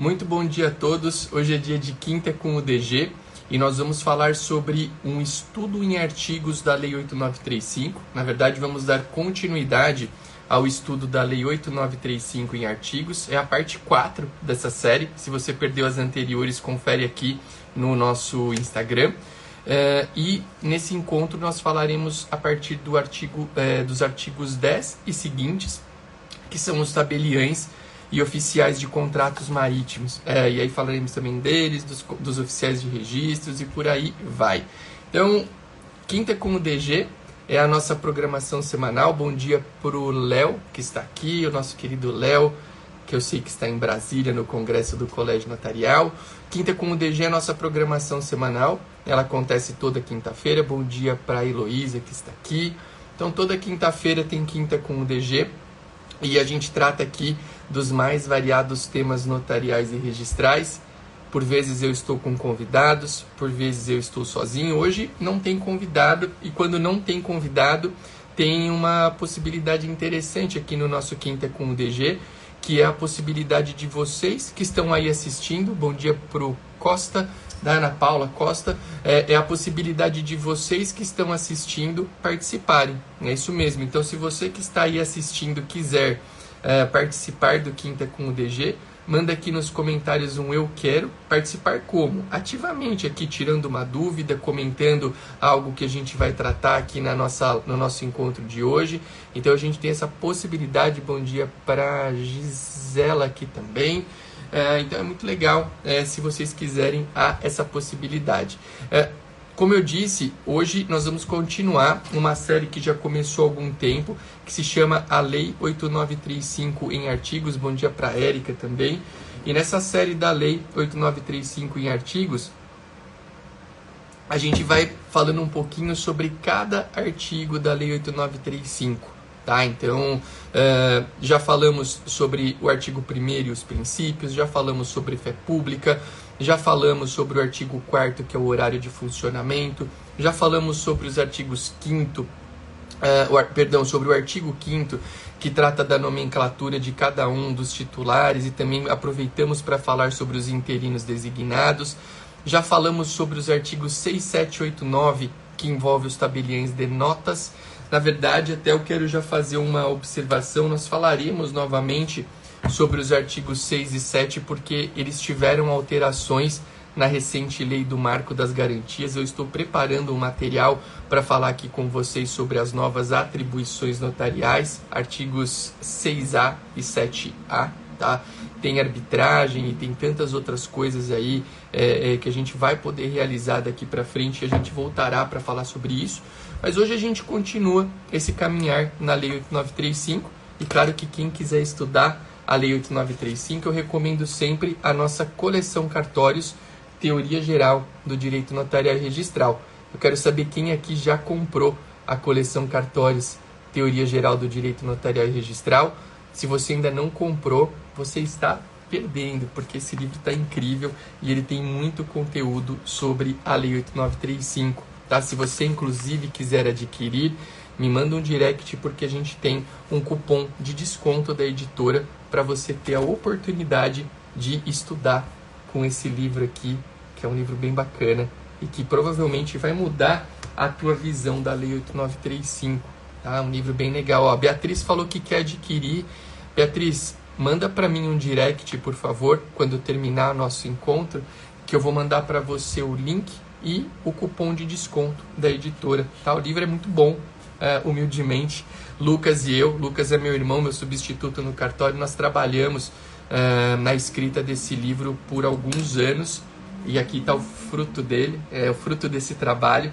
Muito bom dia a todos. Hoje é dia de quinta com o DG e nós vamos falar sobre um estudo em artigos da Lei 8935. Na verdade, vamos dar continuidade ao estudo da Lei 8935 em artigos. É a parte 4 dessa série. Se você perdeu as anteriores, confere aqui no nosso Instagram. É, e nesse encontro nós falaremos a partir do artigo, é, dos artigos 10 e seguintes, que são os tabeliães e oficiais de contratos marítimos. É, e aí falaremos também deles, dos, dos oficiais de registros e por aí vai. Então, quinta com o DG é a nossa programação semanal. Bom dia para o Léo, que está aqui, o nosso querido Léo, que eu sei que está em Brasília, no Congresso do Colégio Notarial. Quinta com o DG é a nossa programação semanal. Ela acontece toda quinta-feira. Bom dia para a Heloísa, que está aqui. Então, toda quinta-feira tem Quinta com o DG. E a gente trata aqui dos mais variados temas notariais e registrais. Por vezes eu estou com convidados, por vezes eu estou sozinho. Hoje não tem convidado e quando não tem convidado, tem uma possibilidade interessante aqui no nosso Quinta com o DG, que é a possibilidade de vocês que estão aí assistindo. Bom dia pro Costa, da Ana Paula Costa, é, é, a possibilidade de vocês que estão assistindo participarem. É isso mesmo. Então, se você que está aí assistindo quiser é, participar do Quinta com o DG, manda aqui nos comentários um eu quero. Participar como? Ativamente aqui, tirando uma dúvida, comentando algo que a gente vai tratar aqui na nossa, no nosso encontro de hoje. Então, a gente tem essa possibilidade. Bom dia para Gisela aqui também. É, então é muito legal é, se vocês quiserem essa possibilidade. É, como eu disse, hoje nós vamos continuar uma série que já começou há algum tempo, que se chama A Lei 8935 em artigos. Bom dia para Érica também. E nessa série da Lei 8935 em artigos, a gente vai falando um pouquinho sobre cada artigo da Lei 8935. Tá? Então, uh, já falamos sobre o artigo 1 e os princípios, já falamos sobre fé pública, já falamos sobre o artigo 4 que é o horário de funcionamento, já falamos sobre os artigos 5 uh, o, perdão, sobre o artigo 5 que trata da nomenclatura de cada um dos titulares e também aproveitamos para falar sobre os interinos designados. Já falamos sobre os artigos 6, 7, 8, 9, que envolve os tabeliões de notas, na verdade, até eu quero já fazer uma observação. Nós falaremos novamente sobre os artigos 6 e 7 porque eles tiveram alterações na recente lei do Marco das Garantias. Eu estou preparando um material para falar aqui com vocês sobre as novas atribuições notariais, artigos 6A e 7A. Tá? Tem arbitragem e tem tantas outras coisas aí é, é, que a gente vai poder realizar daqui para frente e a gente voltará para falar sobre isso. Mas hoje a gente continua esse caminhar na Lei 8935 e claro que quem quiser estudar a Lei 8935, eu recomendo sempre a nossa coleção cartórios Teoria Geral do Direito Notarial e Registral. Eu quero saber quem aqui já comprou a coleção cartórios Teoria Geral do Direito Notarial e Registral. Se você ainda não comprou, você está perdendo, porque esse livro está incrível e ele tem muito conteúdo sobre a Lei 8935. Tá? Se você inclusive quiser adquirir, me manda um direct porque a gente tem um cupom de desconto da editora para você ter a oportunidade de estudar com esse livro aqui, que é um livro bem bacana e que provavelmente vai mudar a tua visão da Lei 8935. Tá? Um livro bem legal. Ó, a Beatriz falou que quer adquirir. Beatriz, manda para mim um direct, por favor, quando terminar nosso encontro, que eu vou mandar para você o link e o cupom de desconto da editora. Tá? O livro é muito bom, é, humildemente. Lucas e eu, Lucas é meu irmão, meu substituto no cartório, nós trabalhamos é, na escrita desse livro por alguns anos e aqui está o fruto dele, é o fruto desse trabalho.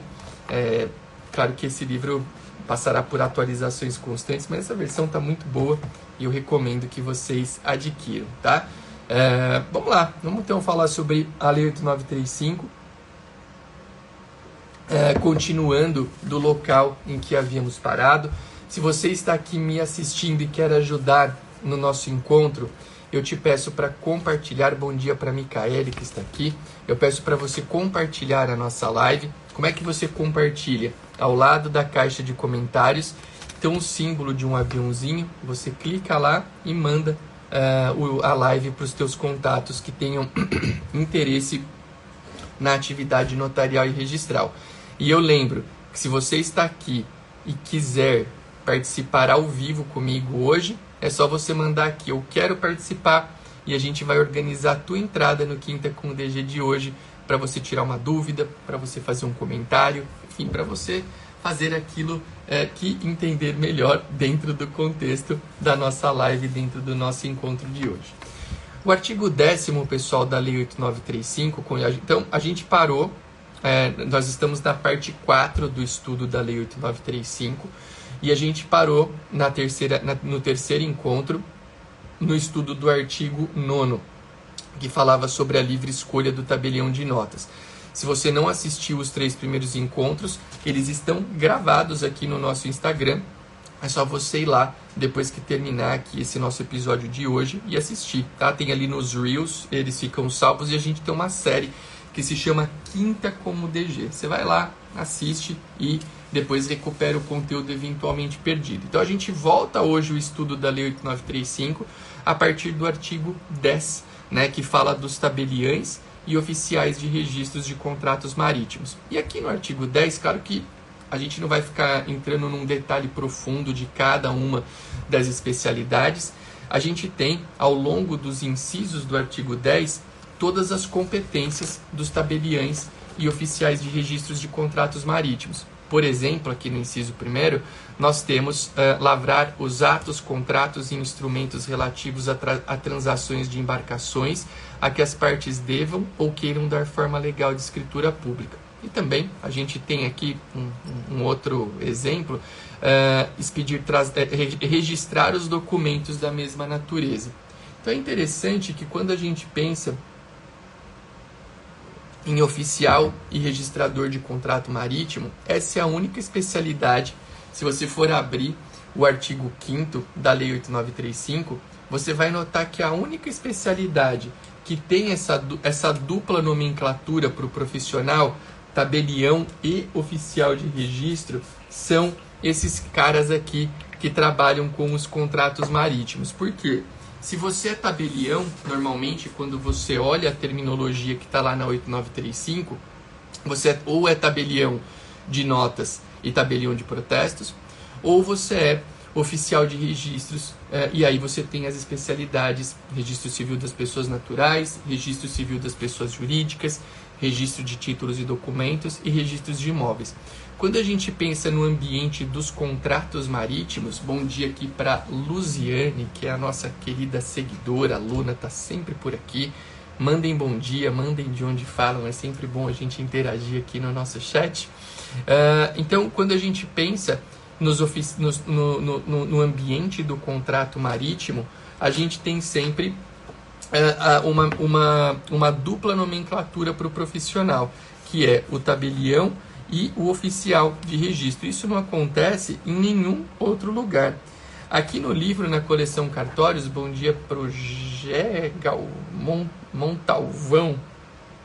É, claro que esse livro passará por atualizações constantes, mas essa versão está muito boa e eu recomendo que vocês adquiram, tá? É, vamos lá, vamos então falar sobre a Lei 8935 é, continuando do local em que havíamos parado. Se você está aqui me assistindo e quer ajudar no nosso encontro, eu te peço para compartilhar. Bom dia para Micaele que está aqui. Eu peço para você compartilhar a nossa live. Como é que você compartilha? Ao lado da caixa de comentários tem um símbolo de um aviãozinho. Você clica lá e manda uh, a live para os teus contatos que tenham interesse na atividade notarial e registral. E eu lembro que se você está aqui e quiser participar ao vivo comigo hoje, é só você mandar aqui, eu quero participar e a gente vai organizar a tua entrada no Quinta com o DG de hoje para você tirar uma dúvida, para você fazer um comentário, enfim, para você fazer aquilo é, que entender melhor dentro do contexto da nossa live, dentro do nosso encontro de hoje. O artigo 10 pessoal, da Lei 8935, então a gente parou, é, nós estamos na parte 4 do estudo da Lei 8935 e a gente parou na terceira, na, no terceiro encontro no estudo do artigo 9 que falava sobre a livre escolha do tabelião de notas. Se você não assistiu os três primeiros encontros, eles estão gravados aqui no nosso Instagram. É só você ir lá depois que terminar aqui esse nosso episódio de hoje e assistir, tá? Tem ali nos Reels, eles ficam salvos e a gente tem uma série que se chama Quinta como DG. Você vai lá, assiste e depois recupera o conteúdo eventualmente perdido. Então a gente volta hoje o estudo da Lei 8935 a partir do artigo 10, né, que fala dos tabeliães e oficiais de registros de contratos marítimos. E aqui no artigo 10, claro que a gente não vai ficar entrando num detalhe profundo de cada uma das especialidades. A gente tem, ao longo dos incisos do artigo 10, todas as competências dos tabeliães e oficiais de registros de contratos marítimos. Por exemplo, aqui no inciso primeiro, nós temos uh, lavrar os atos, contratos e instrumentos relativos a, tra a, transações de embarcações a que as partes devam ou queiram dar forma legal de escritura pública. E também a gente tem aqui um, um outro exemplo, uh, expedir, uh, registrar os documentos da mesma natureza. Então é interessante que quando a gente pensa em oficial e registrador de contrato marítimo, essa é a única especialidade. Se você for abrir o artigo 5 da Lei 8935, você vai notar que a única especialidade que tem essa, essa dupla nomenclatura para o profissional, tabelião e oficial de registro, são esses caras aqui que trabalham com os contratos marítimos. Por quê? Se você é tabelião, normalmente, quando você olha a terminologia que está lá na 8935, você é, ou é tabelião de notas e tabelião de protestos, ou você é oficial de registros, é, e aí você tem as especialidades: registro civil das pessoas naturais, registro civil das pessoas jurídicas, registro de títulos e documentos e registros de imóveis. Quando a gente pensa no ambiente dos contratos marítimos, bom dia aqui para Luziane, que é a nossa querida seguidora, a Luna está sempre por aqui. Mandem bom dia, mandem de onde falam, é sempre bom a gente interagir aqui no nosso chat. Uh, então, quando a gente pensa nos nos, no, no, no, ambiente do contrato marítimo, a gente tem sempre uh, uma, uma, uma dupla nomenclatura para o profissional, que é o tabelião e o oficial de registro. Isso não acontece em nenhum outro lugar. Aqui no livro, na coleção Cartórios, Bom Dia Projegal Montalvão,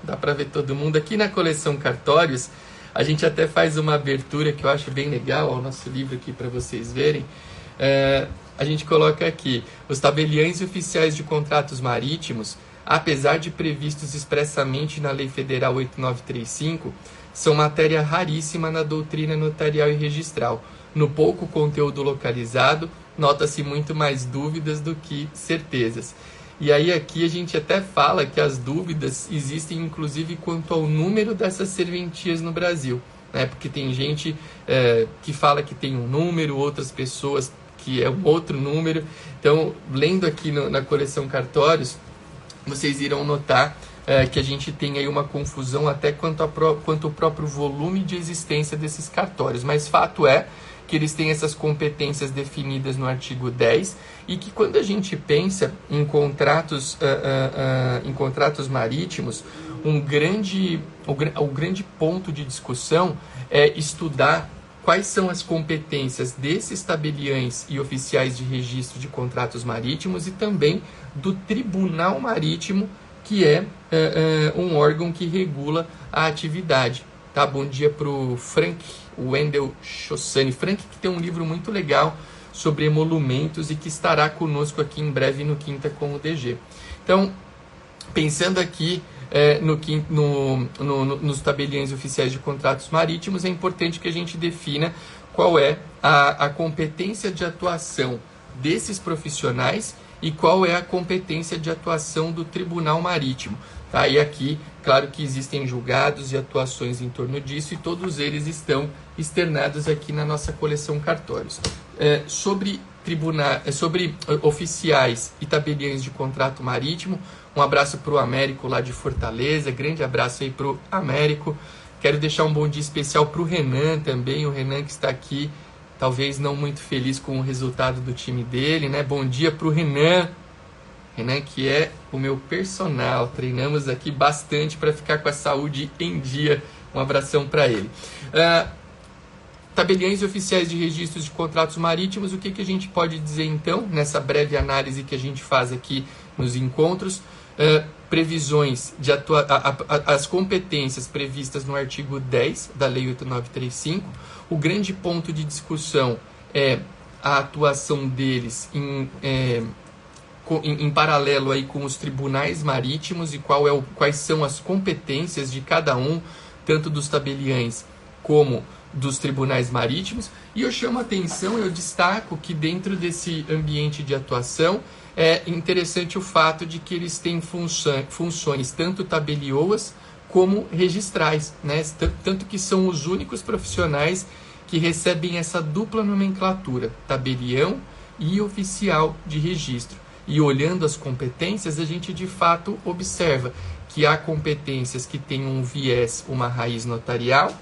dá para ver todo mundo. Aqui na coleção Cartórios, a gente até faz uma abertura que eu acho bem legal ao nosso livro aqui para vocês verem. É, a gente coloca aqui: os tabeliães oficiais de contratos marítimos, apesar de previstos expressamente na Lei Federal 8935, são matéria raríssima na doutrina notarial e registral. No pouco conteúdo localizado, nota-se muito mais dúvidas do que certezas. E aí aqui a gente até fala que as dúvidas existem inclusive quanto ao número dessas serventias no Brasil. Né? Porque tem gente é, que fala que tem um número, outras pessoas que é um outro número. Então, lendo aqui no, na coleção Cartórios, vocês irão notar é, que a gente tem aí uma confusão até quanto, pro, quanto ao próprio volume de existência desses cartórios. Mas fato é que eles têm essas competências definidas no artigo 10 e que quando a gente pensa em contratos, uh, uh, uh, em contratos marítimos, um grande, o, o grande ponto de discussão é estudar quais são as competências desses tabeliães e oficiais de registro de contratos marítimos e também do Tribunal Marítimo que é, é, é um órgão que regula a atividade. Tá? Bom dia para o Frank Wendel Chossani. Frank que tem um livro muito legal sobre emolumentos e que estará conosco aqui em breve no Quinta com o DG. Então, pensando aqui é, no, no, no, nos tabeliões oficiais de contratos marítimos, é importante que a gente defina qual é a, a competência de atuação desses profissionais e qual é a competência de atuação do Tribunal Marítimo. Tá? E aqui, claro que existem julgados e atuações em torno disso, e todos eles estão externados aqui na nossa coleção cartórios. É, sobre, tribuna, é, sobre é, oficiais e tabeliões de contrato marítimo, um abraço para o Américo lá de Fortaleza, grande abraço aí para o Américo. Quero deixar um bom dia especial para o Renan também, o Renan que está aqui, talvez não muito feliz com o resultado do time dele, né? Bom dia para o Renan, Renan que é o meu personal, treinamos aqui bastante para ficar com a saúde em dia. Um abração para ele. Uh, tabeliões oficiais de registros de contratos marítimos, o que, que a gente pode dizer então, nessa breve análise que a gente faz aqui nos encontros? Uh, previsões de atua a, a, a, as competências previstas no artigo 10 da Lei 8935. O grande ponto de discussão é a atuação deles em, é, em, em, paralelo aí com os tribunais marítimos e qual é o, quais são as competências de cada um, tanto dos tabeliães como dos tribunais marítimos. E eu chamo a atenção, eu destaco que dentro desse ambiente de atuação é interessante o fato de que eles têm funções tanto tabelioas como registrais, né? tanto que são os únicos profissionais que recebem essa dupla nomenclatura, tabelião e oficial de registro. E olhando as competências, a gente de fato observa que há competências que têm um viés, uma raiz notarial,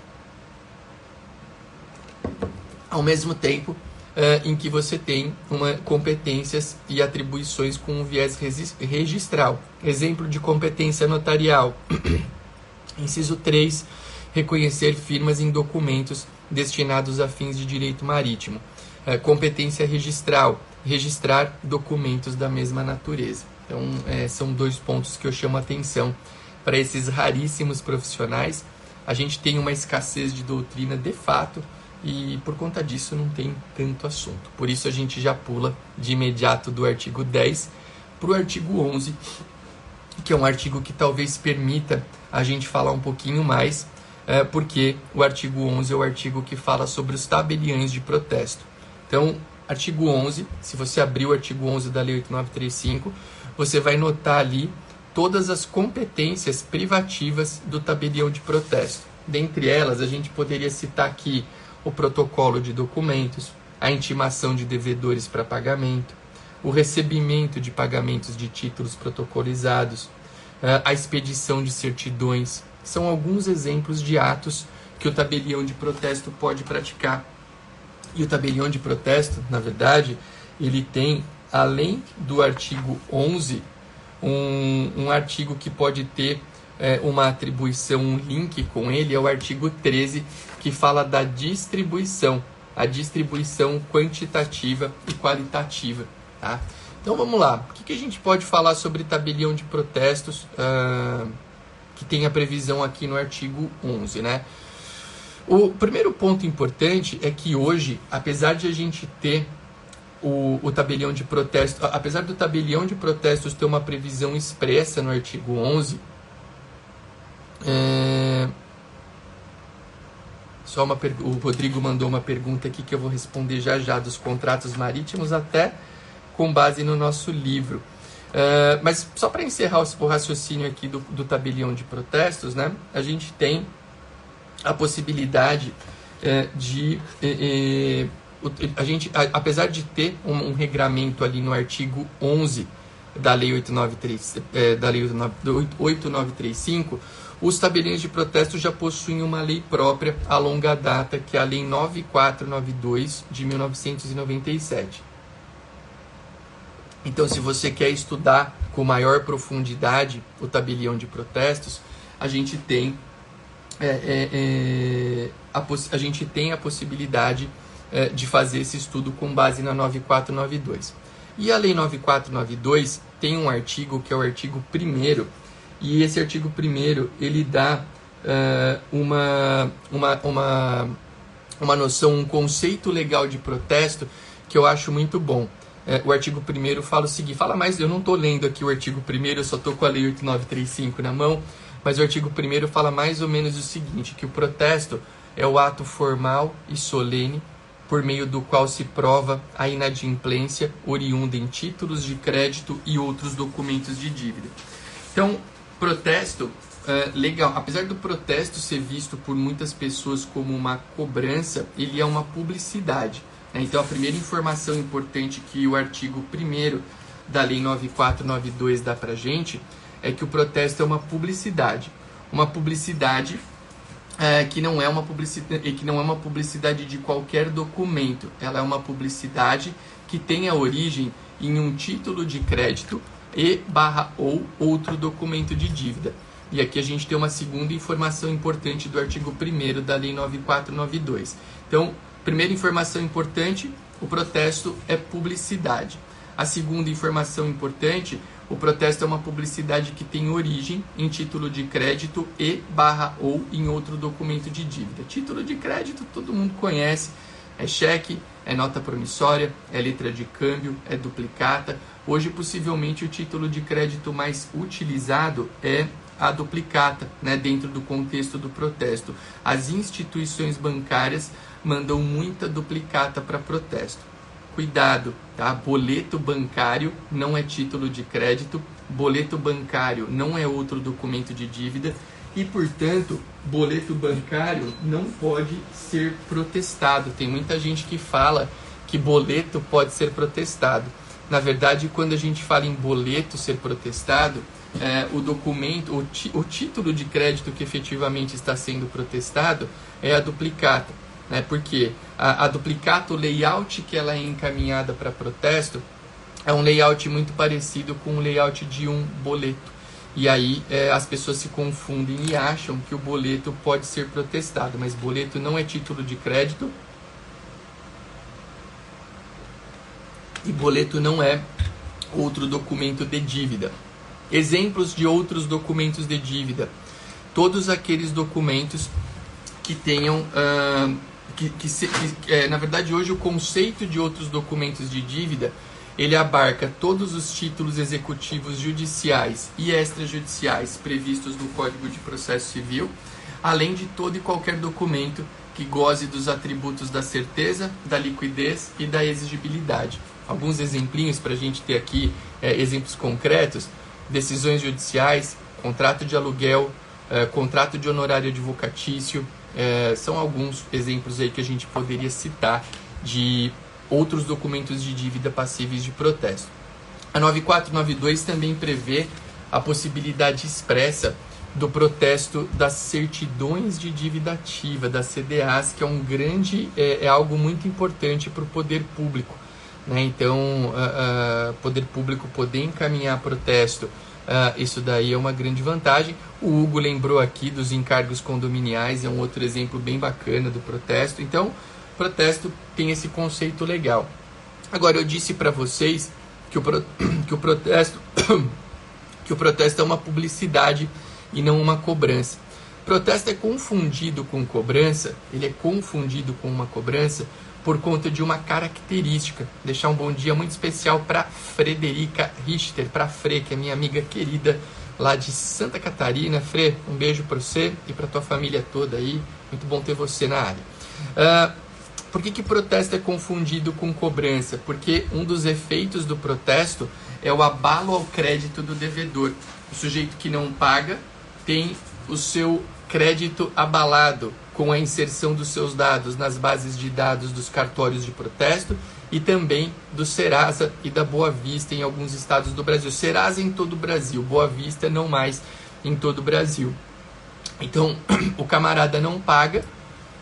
ao mesmo tempo uh, em que você tem uma competências e atribuições com um viés registral. Exemplo de competência notarial. Inciso 3. Reconhecer firmas em documentos destinados a fins de direito marítimo. Uh, competência registral. Registrar documentos da mesma natureza. Então, é, são dois pontos que eu chamo a atenção para esses raríssimos profissionais. A gente tem uma escassez de doutrina de fato, e por conta disso não tem tanto assunto. Por isso a gente já pula de imediato do artigo 10 para o artigo 11, que é um artigo que talvez permita a gente falar um pouquinho mais, é, porque o artigo 11 é o artigo que fala sobre os tabeliões de protesto. Então, artigo 11, se você abrir o artigo 11 da Lei 8935, você vai notar ali todas as competências privativas do tabelião de protesto. Dentre elas, a gente poderia citar aqui o protocolo de documentos, a intimação de devedores para pagamento, o recebimento de pagamentos de títulos protocolizados, a expedição de certidões. São alguns exemplos de atos que o tabelião de protesto pode praticar. E o tabelião de protesto, na verdade, ele tem, além do artigo 11, um, um artigo que pode ter é, uma atribuição, um link com ele, é o artigo 13, que fala da distribuição, a distribuição quantitativa e qualitativa. Tá? Então vamos lá, o que, que a gente pode falar sobre tabelião de protestos, uh, que tem a previsão aqui no artigo 11, né? O primeiro ponto importante é que hoje, apesar de a gente ter o, o tabelião de protesto, apesar do tabelião de protestos ter uma previsão expressa no artigo 11, é... Só uma per... O Rodrigo mandou uma pergunta aqui que eu vou responder já já dos contratos marítimos, até com base no nosso livro. Uh, mas só para encerrar o raciocínio aqui do, do tabelião de protestos, né, a gente tem a possibilidade uh, de. Uh, a gente, apesar de ter um, um, regramento ali no artigo 11 da Lei 8935, da Lei 8935 os tabeliões de protesto já possuem uma lei própria a longa data, que é a Lei 9492 de 1997. Então, se você quer estudar com maior profundidade o tabelião de protestos, a gente tem, é, é, é, a, a, gente tem a possibilidade é, de fazer esse estudo com base na 9492. E a Lei 9492 tem um artigo que é o artigo 1 e esse artigo 1 ele dá uh, uma, uma, uma, uma noção, um conceito legal de protesto que eu acho muito bom. É, o artigo 1 fala o seguinte, fala mais, eu não estou lendo aqui o artigo 1 eu só estou com a lei 8935 na mão, mas o artigo 1 fala mais ou menos o seguinte, que o protesto é o ato formal e solene por meio do qual se prova a inadimplência oriunda em títulos de crédito e outros documentos de dívida. Então, protesto, é, legal. Apesar do protesto ser visto por muitas pessoas como uma cobrança, ele é uma publicidade. Então, a primeira informação importante que o artigo 1 da Lei 9492 dá para gente é que o protesto é uma publicidade. Uma publicidade é, que não é uma publicidade que não é uma publicidade de qualquer documento. Ela é uma publicidade que tem a origem em um título de crédito e barra ou outro documento de dívida. E aqui a gente tem uma segunda informação importante do artigo 1 da Lei 9492. Então, primeira informação importante, o protesto é publicidade. A segunda informação importante, o protesto é uma publicidade que tem origem em título de crédito e barra ou em outro documento de dívida. Título de crédito todo mundo conhece, é cheque, é nota promissória, é letra de câmbio, é duplicata. Hoje, possivelmente, o título de crédito mais utilizado é a duplicata, né, dentro do contexto do protesto. As instituições bancárias mandam muita duplicata para protesto cuidado, tá? Boleto bancário não é título de crédito, boleto bancário não é outro documento de dívida e, portanto, boleto bancário não pode ser protestado. Tem muita gente que fala que boleto pode ser protestado. Na verdade, quando a gente fala em boleto ser protestado, é, o documento, o, o título de crédito que efetivamente está sendo protestado é a duplicata né? Porque a, a duplicata, o layout que ela é encaminhada para protesto, é um layout muito parecido com o layout de um boleto. E aí é, as pessoas se confundem e acham que o boleto pode ser protestado, mas boleto não é título de crédito e boleto não é outro documento de dívida. Exemplos de outros documentos de dívida: todos aqueles documentos que tenham uh, que, que, se, que é, na verdade hoje o conceito de outros documentos de dívida ele abarca todos os títulos executivos judiciais e extrajudiciais previstos no Código de Processo Civil, além de todo e qualquer documento que goze dos atributos da certeza, da liquidez e da exigibilidade. Alguns exemplinhos para a gente ter aqui é, exemplos concretos: decisões judiciais, contrato de aluguel, é, contrato de honorário advocatício, é, são alguns exemplos aí que a gente poderia citar de outros documentos de dívida passíveis de protesto. A 9492 também prevê a possibilidade expressa do protesto das certidões de dívida ativa, das CDAs, que é um grande, é, é algo muito importante para o poder público. Né? Então, poder público poder encaminhar protesto Uh, isso daí é uma grande vantagem. O Hugo lembrou aqui dos encargos condominiais, é um outro exemplo bem bacana do protesto. Então, protesto tem esse conceito legal. Agora, eu disse para vocês que o, pro, que o protesto que o protesto é uma publicidade e não uma cobrança. Protesto é confundido com cobrança, ele é confundido com uma cobrança por conta de uma característica. Deixar um bom dia muito especial para Frederica Richter, para Fre, que é minha amiga querida lá de Santa Catarina. Fre, um beijo para você e para tua família toda aí. Muito bom ter você na área. Uh, por que, que protesto é confundido com cobrança? Porque um dos efeitos do protesto é o abalo ao crédito do devedor. O sujeito que não paga tem o seu crédito abalado com a inserção dos seus dados nas bases de dados dos cartórios de protesto e também do Serasa e da Boa Vista em alguns estados do Brasil. Serasa em todo o Brasil, Boa Vista não mais em todo o Brasil. Então, o camarada não paga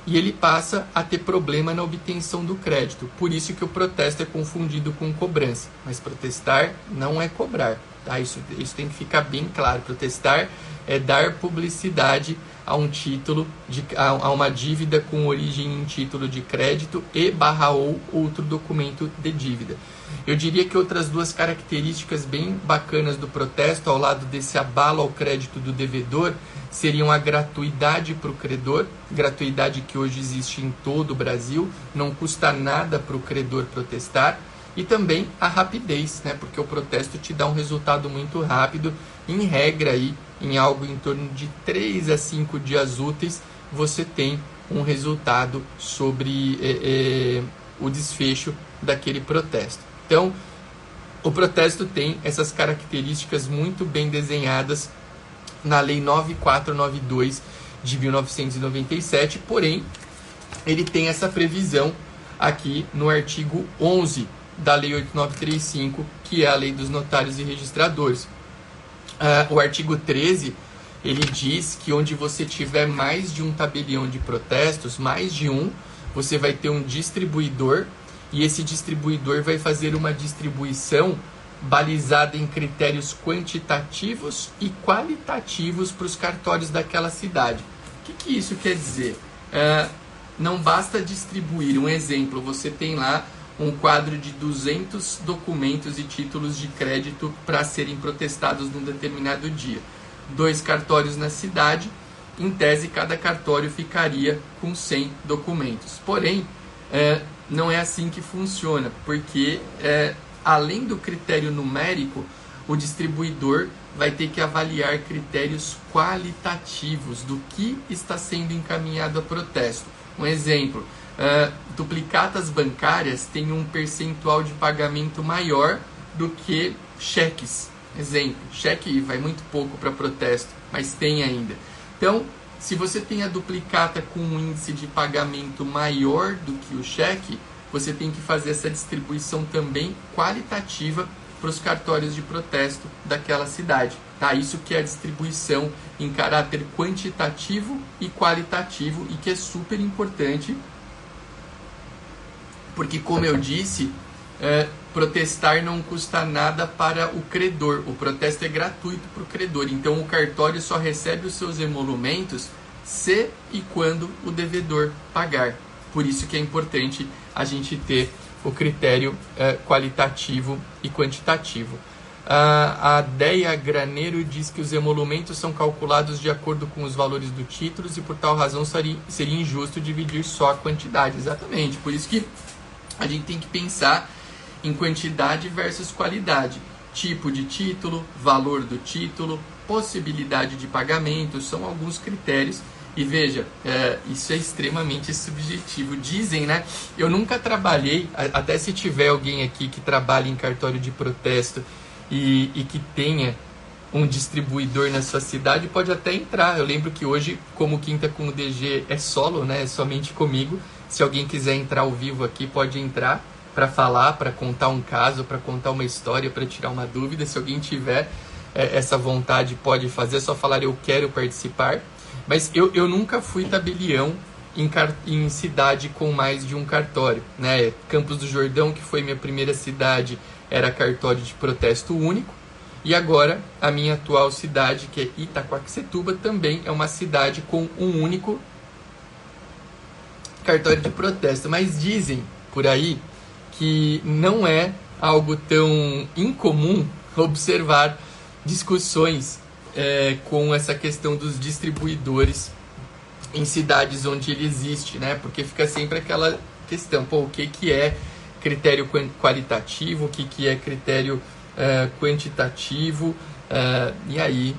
e ele passa a ter problema na obtenção do crédito. Por isso que o protesto é confundido com cobrança. Mas protestar não é cobrar. Tá? Isso, isso tem que ficar bem claro. Protestar é dar publicidade a um título, de, a, a uma dívida com origem em título de crédito e barra ou outro documento de dívida. Eu diria que outras duas características bem bacanas do protesto, ao lado desse abalo ao crédito do devedor, seriam a gratuidade para o credor, gratuidade que hoje existe em todo o Brasil, não custa nada para o credor protestar, e também a rapidez, né? porque o protesto te dá um resultado muito rápido, em regra aí, em algo em torno de 3 a 5 dias úteis, você tem um resultado sobre eh, eh, o desfecho daquele protesto. Então, o protesto tem essas características muito bem desenhadas na Lei 9492 de 1997, porém, ele tem essa previsão aqui no artigo 11 da Lei 8935, que é a Lei dos Notários e Registradores. Uh, o artigo 13 ele diz que onde você tiver mais de um tabelião de protestos, mais de um, você vai ter um distribuidor e esse distribuidor vai fazer uma distribuição balizada em critérios quantitativos e qualitativos para os cartórios daquela cidade. O que, que isso quer dizer? É, não basta distribuir um exemplo, você tem lá um quadro de 200 documentos e títulos de crédito para serem protestados num determinado dia. Dois cartórios na cidade, em tese, cada cartório ficaria com 100 documentos. Porém, é, não é assim que funciona, porque é, além do critério numérico, o distribuidor vai ter que avaliar critérios qualitativos do que está sendo encaminhado a protesto. Um exemplo: uh, duplicatas bancárias têm um percentual de pagamento maior do que cheques. Exemplo: cheque vai muito pouco para protesto, mas tem ainda. Então, se você tem a duplicata com um índice de pagamento maior do que o cheque, você tem que fazer essa distribuição também qualitativa para os cartórios de protesto daquela cidade. Tá? Isso que é a distribuição em caráter quantitativo e qualitativo e que é super importante, porque, como eu disse, é, protestar não custa nada para o credor. O protesto é gratuito para o credor. Então o cartório só recebe os seus emolumentos se e quando o devedor pagar. Por isso que é importante a gente ter o critério é, qualitativo e quantitativo. a Deia Graneiro diz que os emolumentos são calculados de acordo com os valores do título e por tal razão seria, seria injusto dividir só a quantidade. Exatamente. Por isso que a gente tem que pensar em quantidade versus qualidade. Tipo de título, valor do título, possibilidade de pagamento, são alguns critérios. E veja, é, isso é extremamente subjetivo. Dizem, né? Eu nunca trabalhei, até se tiver alguém aqui que trabalhe em cartório de protesto e, e que tenha um distribuidor na sua cidade, pode até entrar. Eu lembro que hoje, como Quinta com o DG é solo, né? É somente comigo. Se alguém quiser entrar ao vivo aqui, pode entrar para falar, para contar um caso, para contar uma história, para tirar uma dúvida. Se alguém tiver é, essa vontade, pode fazer, é só falar eu quero participar. Mas eu, eu nunca fui tabelião em, em cidade com mais de um cartório. Né? Campos do Jordão, que foi minha primeira cidade, era cartório de protesto único. E agora, a minha atual cidade, que é Itaquaquecetuba, também é uma cidade com um único cartório de protesto. Mas dizem por aí que não é algo tão incomum observar discussões é, com essa questão dos distribuidores em cidades onde ele existe, né? Porque fica sempre aquela questão, pô, o que, que é critério qualitativo, o que, que é critério é, quantitativo, é, e aí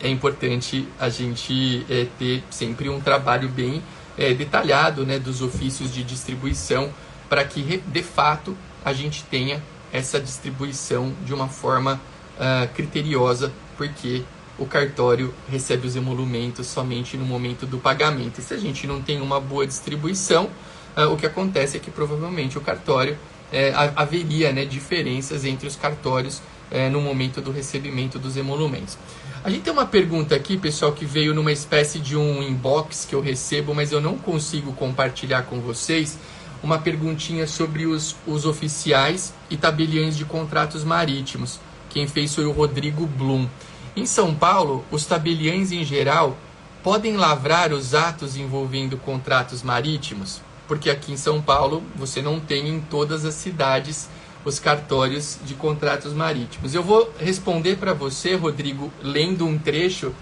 é importante a gente é, ter sempre um trabalho bem é, detalhado né, dos ofícios de distribuição para que de fato a gente tenha essa distribuição de uma forma uh, criteriosa, porque o cartório recebe os emolumentos somente no momento do pagamento. E se a gente não tem uma boa distribuição, uh, o que acontece é que provavelmente o cartório é, haveria né, diferenças entre os cartórios é, no momento do recebimento dos emolumentos. A gente tem uma pergunta aqui, pessoal, que veio numa espécie de um inbox que eu recebo, mas eu não consigo compartilhar com vocês uma perguntinha sobre os, os oficiais e tabeliões de contratos marítimos. Quem fez foi o Rodrigo Blum. Em São Paulo, os tabeliães em geral podem lavrar os atos envolvendo contratos marítimos? Porque aqui em São Paulo você não tem em todas as cidades os cartórios de contratos marítimos. Eu vou responder para você, Rodrigo, lendo um trecho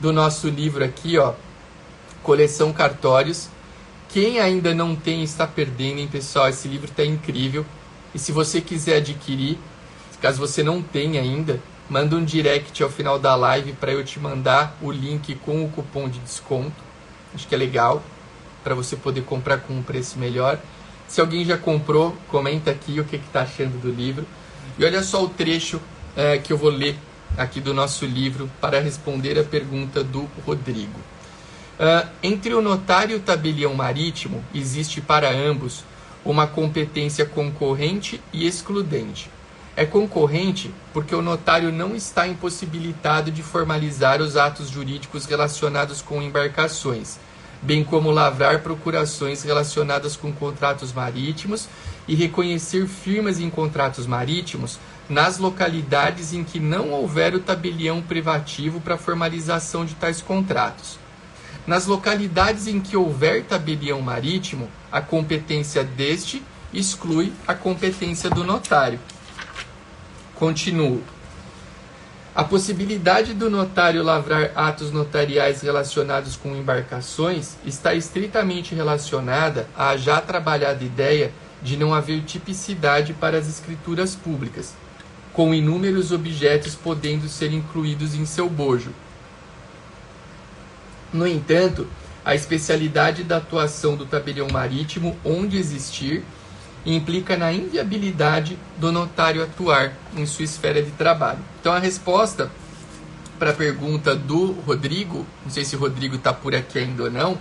do nosso livro aqui, ó, Coleção Cartórios. Quem ainda não tem está perdendo, hein, pessoal? Esse livro está incrível. E se você quiser adquirir, caso você não tenha ainda, manda um direct ao final da live para eu te mandar o link com o cupom de desconto. Acho que é legal para você poder comprar com um preço melhor. Se alguém já comprou, comenta aqui o que está achando do livro. E olha só o trecho é, que eu vou ler aqui do nosso livro para responder a pergunta do Rodrigo. Uh, entre o notário e o tabelião marítimo, existe para ambos uma competência concorrente e excludente. É concorrente porque o notário não está impossibilitado de formalizar os atos jurídicos relacionados com embarcações, bem como lavrar procurações relacionadas com contratos marítimos e reconhecer firmas em contratos marítimos nas localidades em que não houver o tabelião privativo para formalização de tais contratos. Nas localidades em que houver tabelião marítimo, a competência deste exclui a competência do notário. Continuo. A possibilidade do notário lavrar atos notariais relacionados com embarcações está estritamente relacionada à já trabalhada ideia de não haver tipicidade para as escrituras públicas, com inúmeros objetos podendo ser incluídos em seu bojo. No entanto, a especialidade da atuação do tabelião marítimo, onde existir, implica na inviabilidade do notário atuar em sua esfera de trabalho. Então, a resposta para a pergunta do Rodrigo, não sei se o Rodrigo está por aqui ainda ou não,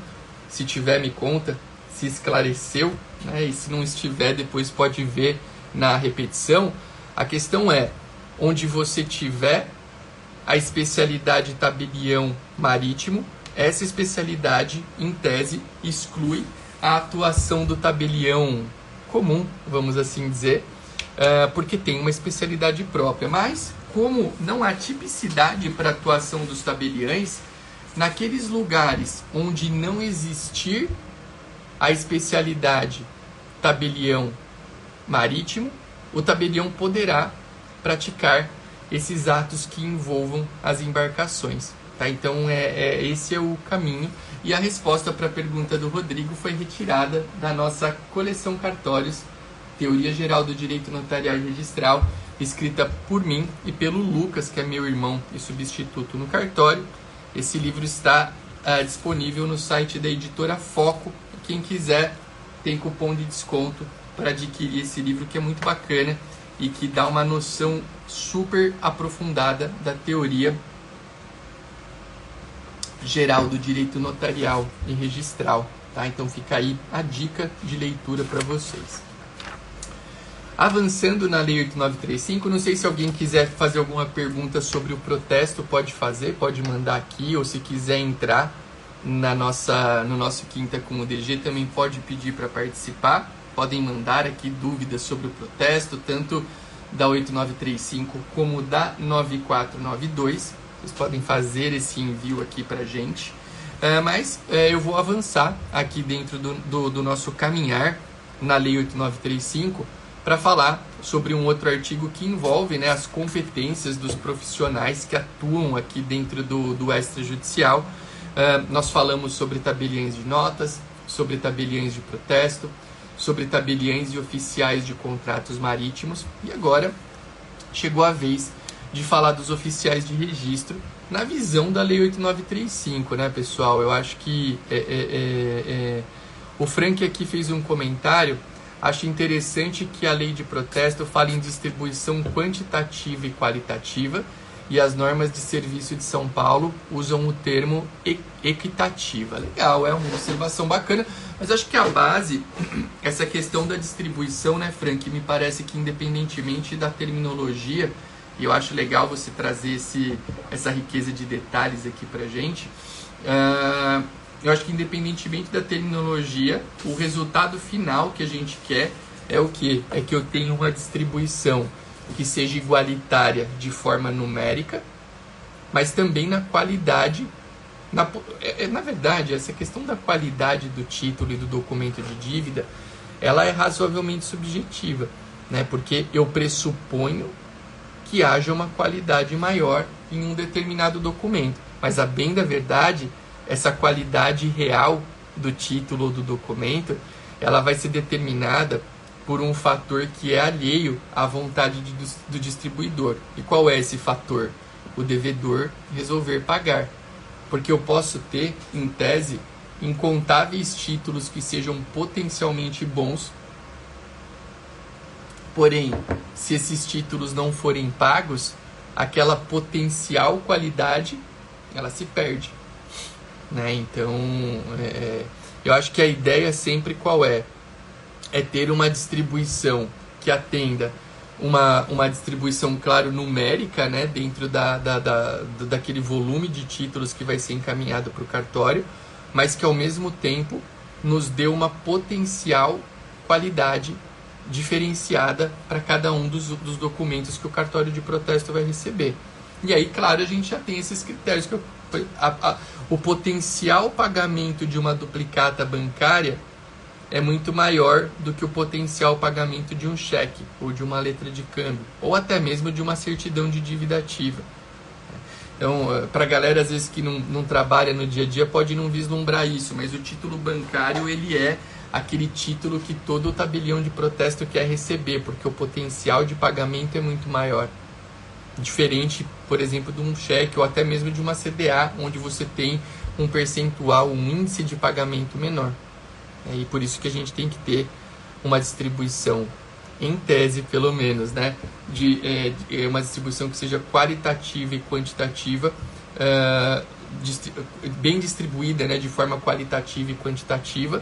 se tiver, me conta se esclareceu, né? e se não estiver, depois pode ver na repetição. A questão é, onde você tiver a especialidade tabelião marítimo, essa especialidade, em tese, exclui a atuação do tabelião comum, vamos assim dizer, uh, porque tem uma especialidade própria. Mas, como não há tipicidade para a atuação dos tabeliães, naqueles lugares onde não existir a especialidade tabelião marítimo, o tabelião poderá praticar esses atos que envolvam as embarcações. Tá? Então, é, é, esse é o caminho. E a resposta para a pergunta do Rodrigo foi retirada da nossa coleção cartórios, Teoria Geral do Direito Notarial e Registral, escrita por mim e pelo Lucas, que é meu irmão e substituto no cartório. Esse livro está uh, disponível no site da editora Foco. Quem quiser tem cupom de desconto para adquirir esse livro que é muito bacana e que dá uma noção super aprofundada da teoria geral do direito notarial e registral. Tá? Então fica aí a dica de leitura para vocês. Avançando na Lei 8935, não sei se alguém quiser fazer alguma pergunta sobre o protesto, pode fazer, pode mandar aqui, ou se quiser entrar na nossa, no nosso Quinta com o DG, também pode pedir para participar. Podem mandar aqui dúvidas sobre o protesto, tanto da 8935 como da 9492. Vocês podem fazer esse envio aqui para gente. É, mas é, eu vou avançar aqui dentro do, do, do nosso caminhar na Lei 8935 para falar sobre um outro artigo que envolve né, as competências dos profissionais que atuam aqui dentro do, do extrajudicial. É, nós falamos sobre tabeliães de notas, sobre tabeliães de protesto, sobre tabeliães e oficiais de contratos marítimos e agora chegou a vez de falar dos oficiais de registro na visão da Lei 8935, né, pessoal? Eu acho que é, é, é, é, o Frank aqui fez um comentário. Acho interessante que a lei de protesto fale em distribuição quantitativa e qualitativa e as normas de serviço de São Paulo usam o termo equitativa. Legal, é uma observação bacana, mas acho que a base, essa questão da distribuição, né, Frank, me parece que independentemente da terminologia, e eu acho legal você trazer esse, essa riqueza de detalhes aqui pra gente. Uh, eu acho que independentemente da terminologia, o resultado final que a gente quer é o que? É que eu tenha uma distribuição que seja igualitária de forma numérica, mas também na qualidade. Na, é, é, na verdade, essa questão da qualidade do título e do documento de dívida, ela é razoavelmente subjetiva. né? Porque eu pressuponho que haja uma qualidade maior em um determinado documento. Mas a bem da verdade, essa qualidade real do título ou do documento, ela vai ser determinada por um fator que é alheio à vontade de, do distribuidor. E qual é esse fator? O devedor resolver pagar. Porque eu posso ter, em tese, incontáveis títulos que sejam potencialmente bons, porém, se esses títulos não forem pagos, aquela potencial qualidade ela se perde. Né? Então, é, é, eu acho que a ideia sempre qual é? É ter uma distribuição que atenda uma, uma distribuição, claro, numérica, né? dentro da, da, da, daquele volume de títulos que vai ser encaminhado para o cartório, mas que ao mesmo tempo nos dê uma potencial qualidade diferenciada para cada um dos, dos documentos que o cartório de protesto vai receber. E aí, claro, a gente já tem esses critérios que eu, a, a, o potencial pagamento de uma duplicata bancária é muito maior do que o potencial pagamento de um cheque ou de uma letra de câmbio ou até mesmo de uma certidão de dívida ativa. Então, eh, para a galera às vezes que não, não trabalha no dia a dia pode não vislumbrar isso, mas o título bancário ele é aquele título que todo o tabelião de protesto quer receber, porque o potencial de pagamento é muito maior. Diferente, por exemplo, de um cheque ou até mesmo de uma CDA, onde você tem um percentual, um índice de pagamento menor. É, e por isso que a gente tem que ter uma distribuição, em tese pelo menos, né? de, é, de é uma distribuição que seja qualitativa e quantitativa, uh, distri bem distribuída né? de forma qualitativa e quantitativa,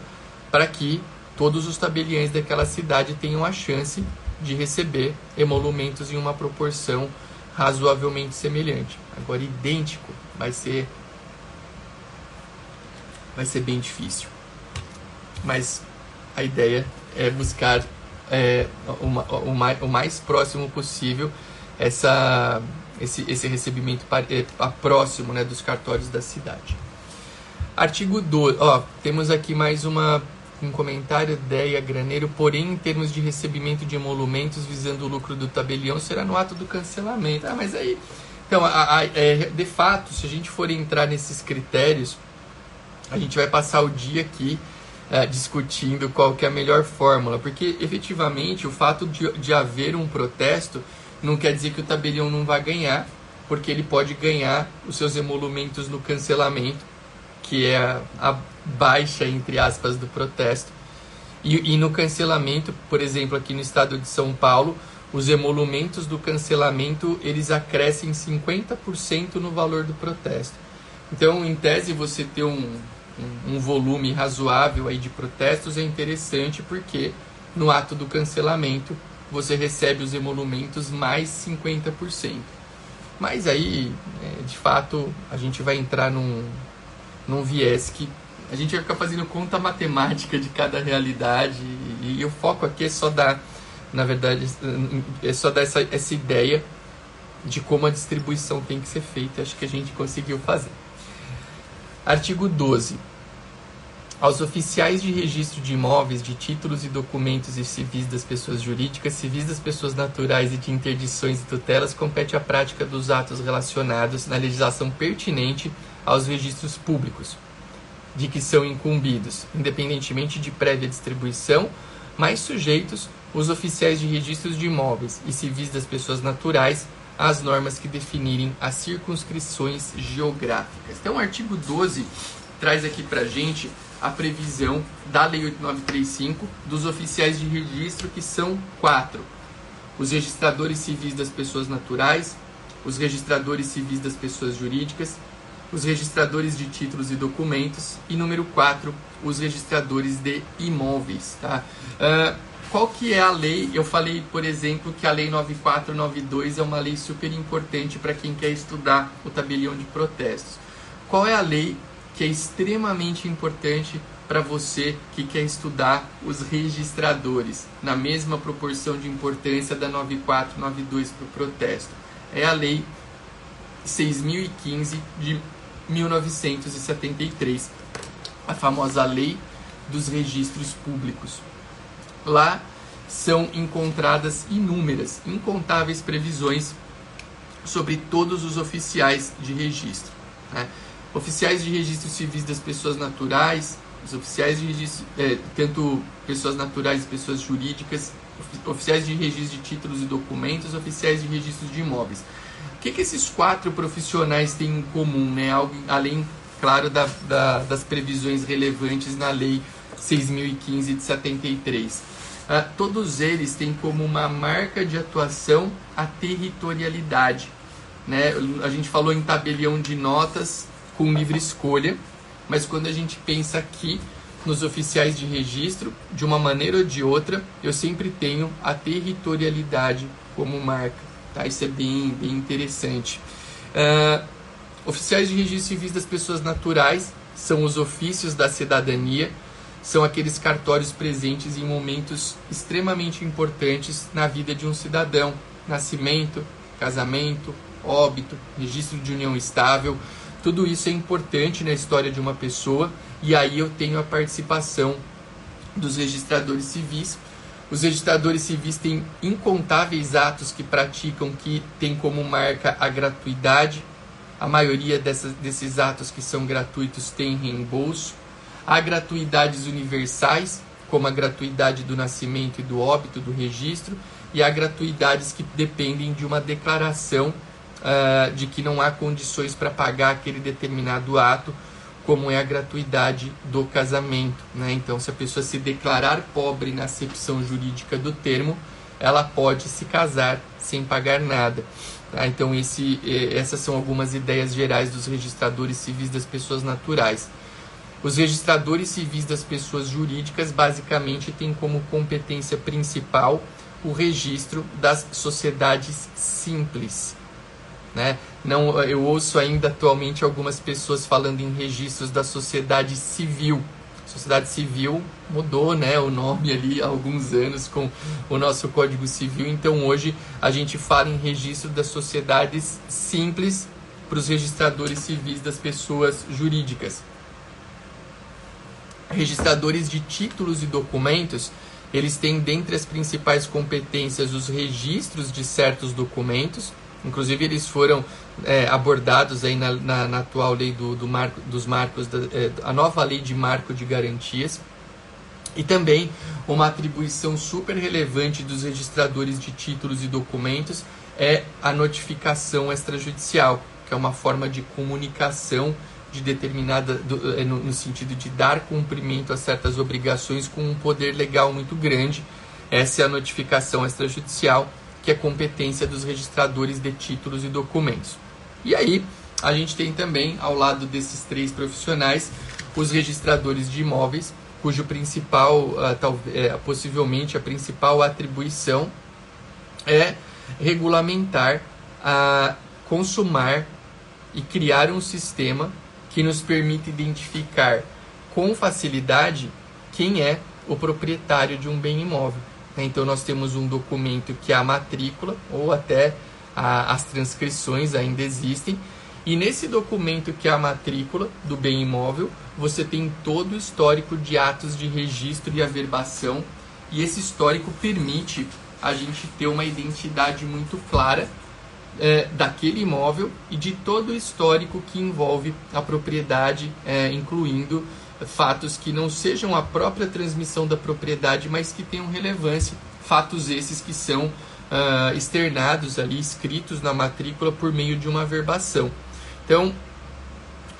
para que todos os tabeliães daquela cidade tenham a chance de receber emolumentos em uma proporção razoavelmente semelhante. Agora, idêntico vai ser vai ser bem difícil. Mas a ideia é buscar é, uma, o, mais, próximo possível essa, esse, esse recebimento é, próximo né, dos cartórios da cidade. Artigo 2. Ó, temos aqui mais uma um comentário, ideia, graneiro, porém, em termos de recebimento de emolumentos visando o lucro do tabelião, será no ato do cancelamento. Ah, mas aí. Então, a, a, é, de fato, se a gente for entrar nesses critérios, a gente vai passar o dia aqui é, discutindo qual que é a melhor fórmula, porque efetivamente o fato de, de haver um protesto não quer dizer que o tabelião não vai ganhar, porque ele pode ganhar os seus emolumentos no cancelamento que é a, a baixa, entre aspas, do protesto. E, e no cancelamento, por exemplo, aqui no estado de São Paulo, os emolumentos do cancelamento eles acrescem 50% no valor do protesto. Então, em tese, você ter um, um, um, volume razoável aí de protestos é interessante porque no ato do cancelamento você recebe os emolumentos mais 50%. Mas aí, é, de fato, a gente vai entrar num, num viés que a gente vai ficar fazendo conta matemática de cada realidade e, e o foco aqui é só dar, na verdade, é só dar essa, essa ideia de como a distribuição tem que ser feita. Acho que a gente conseguiu fazer. Artigo 12. Aos oficiais de registro de imóveis, de títulos e documentos e civis das pessoas jurídicas, civis das pessoas naturais e de interdições e tutelas, compete a prática dos atos relacionados na legislação pertinente aos registros públicos, de que são incumbidos, independentemente de prévia distribuição, mais sujeitos os oficiais de registros de imóveis e civis das pessoas naturais às normas que definirem as circunscrições geográficas. Então, o artigo 12 traz aqui para gente a previsão da Lei 8935 dos oficiais de registro, que são quatro: os registradores civis das pessoas naturais, os registradores civis das pessoas jurídicas, os registradores de títulos e documentos e número 4, os registradores de imóveis. Tá? Uh, qual que é a lei? Eu falei, por exemplo, que a lei 9492 é uma lei super importante para quem quer estudar o tabelião de protestos. Qual é a lei que é extremamente importante para você que quer estudar os registradores, na mesma proporção de importância da 9492 para o protesto? É a lei 6015 de 1973, a famosa Lei dos Registros Públicos. Lá são encontradas inúmeras, incontáveis previsões sobre todos os oficiais de registro. Né? Oficiais de registro civis das pessoas naturais, os oficiais de registro, é, tanto pessoas naturais e pessoas jurídicas, oficiais de registro de títulos e documentos, oficiais de registro de imóveis. Que, que esses quatro profissionais têm em comum, né? Algo, além, claro, da, da, das previsões relevantes na Lei 6.015 de 73. Ah, todos eles têm como uma marca de atuação a territorialidade. Né? A gente falou em tabelião de notas com livre escolha, mas quando a gente pensa aqui nos oficiais de registro, de uma maneira ou de outra, eu sempre tenho a territorialidade como marca. Tá? Isso é bem, bem interessante. Uh, oficiais de registro civis das pessoas naturais são os ofícios da cidadania, são aqueles cartórios presentes em momentos extremamente importantes na vida de um cidadão: nascimento, casamento, óbito, registro de união estável. Tudo isso é importante na história de uma pessoa e aí eu tenho a participação dos registradores civis. Os registradores civis têm incontáveis atos que praticam que tem como marca a gratuidade. A maioria dessas, desses atos que são gratuitos tem reembolso Há gratuidades universais, como a gratuidade do nascimento e do óbito, do registro, e há gratuidades que dependem de uma declaração uh, de que não há condições para pagar aquele determinado ato, como é a gratuidade do casamento. Né? Então, se a pessoa se declarar pobre na acepção jurídica do termo, ela pode se casar sem pagar nada. Tá? Então, esse, essas são algumas ideias gerais dos registradores civis das pessoas naturais. Os registradores civis das pessoas jurídicas basicamente têm como competência principal o registro das sociedades simples. Né? Não, eu ouço ainda atualmente algumas pessoas falando em registros da sociedade civil. Sociedade civil mudou né, o nome ali há alguns anos com o nosso Código Civil, então hoje a gente fala em registro das sociedades simples para os registradores civis das pessoas jurídicas registradores de títulos e documentos, eles têm dentre as principais competências os registros de certos documentos, inclusive eles foram é, abordados aí na, na, na, atual lei do, do marco, dos marcos, da, é, a nova lei de marco de garantias, e também uma atribuição super relevante dos registradores de títulos e documentos é a notificação extrajudicial, que é uma forma de comunicação de determinada do, eh, no, no, sentido de dar cumprimento a certas obrigações com um poder legal muito grande. Essa é a notificação extrajudicial, que é competência dos registradores de títulos e documentos. E aí, a gente tem também, ao lado desses três profissionais, os registradores de imóveis, cujo principal, tal, é, possivelmente a principal atribuição é regulamentar, uh, consumar e criar um sistema que nos permite identificar com facilidade quem é o proprietário de um bem imóvel. Né? Então, nós temos um documento que é a matrícula, ou até a, as transcrições ainda existem, e nesse documento que é a matrícula do bem imóvel, você tem todo o histórico de atos de registro e averbação, e esse histórico permite a gente ter uma identidade muito clara é, daquele imóvel e de todo o histórico que envolve a propriedade, é, incluindo fatos que não sejam a própria transmissão da propriedade, mas que tenham relevância, fatos esses que são uh, externados ali, escritos na matrícula por meio de uma verbação. Então,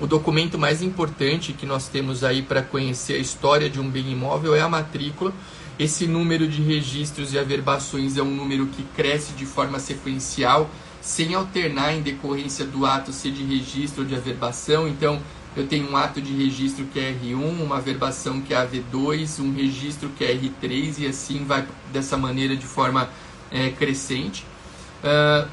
o documento mais importante que nós temos aí para conhecer a história de um bem imóvel é a matrícula. Esse número de registros e averbações é um número que cresce de forma sequencial sem alternar em decorrência do ato ser de registro ou de averbação. Então, eu tenho um ato de registro que é R1, uma averbação que é AV2, um registro que é R3 e assim vai dessa maneira de forma é, crescente. Uh,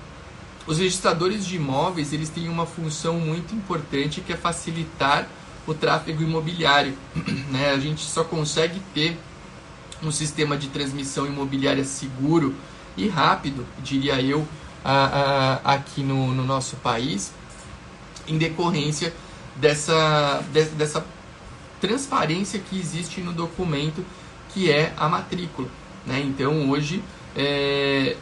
os registradores de imóveis eles têm uma função muito importante que é facilitar o tráfego imobiliário. né? A gente só consegue ter um sistema de transmissão imobiliária seguro e rápido, diria eu, a, a, aqui no, no, nosso país em decorrência dessa, de, dessa transparência que existe no documento que é a matrícula. Né? Então hoje é,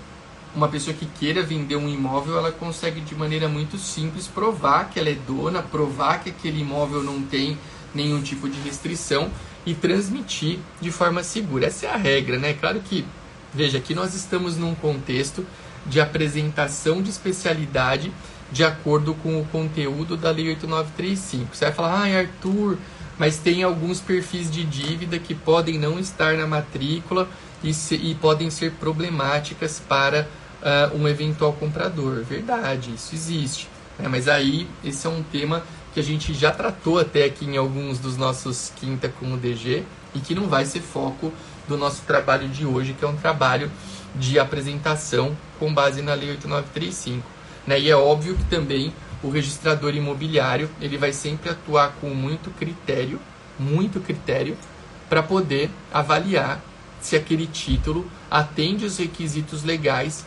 uma pessoa que queira vender um imóvel, ela consegue de maneira muito simples provar que ela é dona, provar que aquele imóvel não tem nenhum tipo de restrição e transmitir de forma segura. Essa é a regra, né? Claro que, veja, aqui nós estamos num contexto de apresentação de especialidade de acordo com o conteúdo da Lei 8935. Você vai falar, ah, Arthur, mas tem alguns perfis de dívida que podem não estar na matrícula e, se, e podem ser problemáticas para uh, um eventual comprador. Verdade, isso existe. Né? Mas aí, esse é um tema que a gente já tratou até aqui em alguns dos nossos quinta com o DG e que não vai ser foco do nosso trabalho de hoje, que é um trabalho de apresentação com base na Lei 8935. Né? E é óbvio que também o registrador imobiliário ele vai sempre atuar com muito critério, muito critério, para poder avaliar se aquele título atende os requisitos legais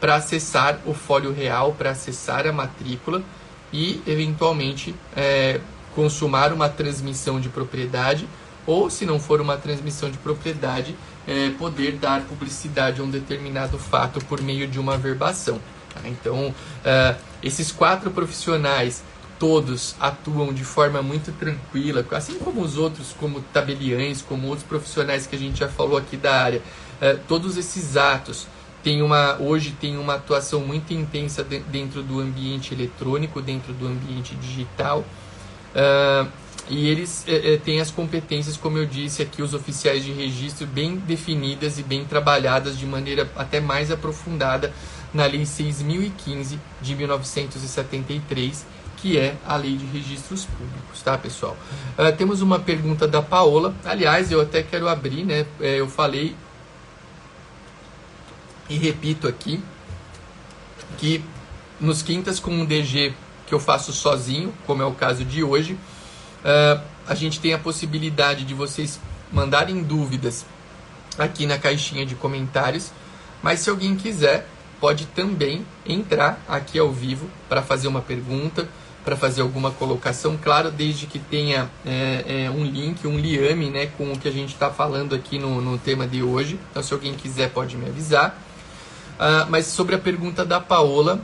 para acessar o fólio real, para acessar a matrícula e, eventualmente, é, consumar uma transmissão de propriedade ou, se não for uma transmissão de propriedade, é, poder dar publicidade a um determinado fato por meio de uma verbação. Tá? Então, é, esses quatro profissionais todos atuam de forma muito tranquila, assim como os outros, como tabeliães, como outros profissionais que a gente já falou aqui da área. É, todos esses atos tem uma, hoje tem uma atuação muito intensa de, dentro do ambiente eletrônico, dentro do ambiente digital. Uh, e eles têm as competências, como eu disse aqui, os oficiais de registro bem definidas e bem trabalhadas de maneira até mais aprofundada na Lei 6.015 de 1973, que é a Lei de Registros Públicos, tá, pessoal? Uh, temos uma pergunta da Paola. Aliás, eu até quero abrir, né? É, eu falei e repito aqui que nos quintas com um DG que eu faço sozinho, como é o caso de hoje, uh, a gente tem a possibilidade de vocês mandarem dúvidas aqui na caixinha de comentários, mas se alguém quiser, pode também entrar aqui ao vivo para fazer uma pergunta, para fazer alguma colocação, claro, desde que tenha é, é, um link, um liame né, com o que a gente está falando aqui no, no tema de hoje. Então, se alguém quiser, pode me avisar. Uh, mas sobre a pergunta da Paola,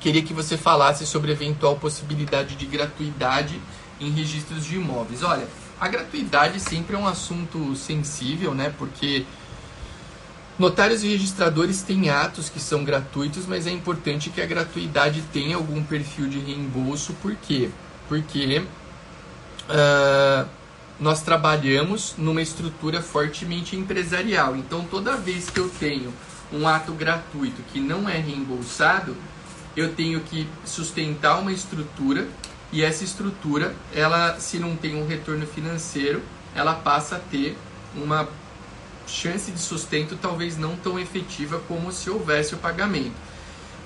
queria que você falasse sobre eventual possibilidade de gratuidade em registros de imóveis. Olha, a gratuidade sempre é um assunto sensível, né? Porque notários e registradores têm atos que são gratuitos, mas é importante que a gratuidade tenha algum perfil de reembolso. Por quê? Porque uh, nós trabalhamos numa estrutura fortemente empresarial. Então, toda vez que eu tenho um ato gratuito que não é reembolsado, eu tenho que sustentar uma estrutura e essa estrutura, ela se não tem um retorno financeiro, ela passa a ter uma chance de sustento talvez não tão efetiva como se houvesse o pagamento.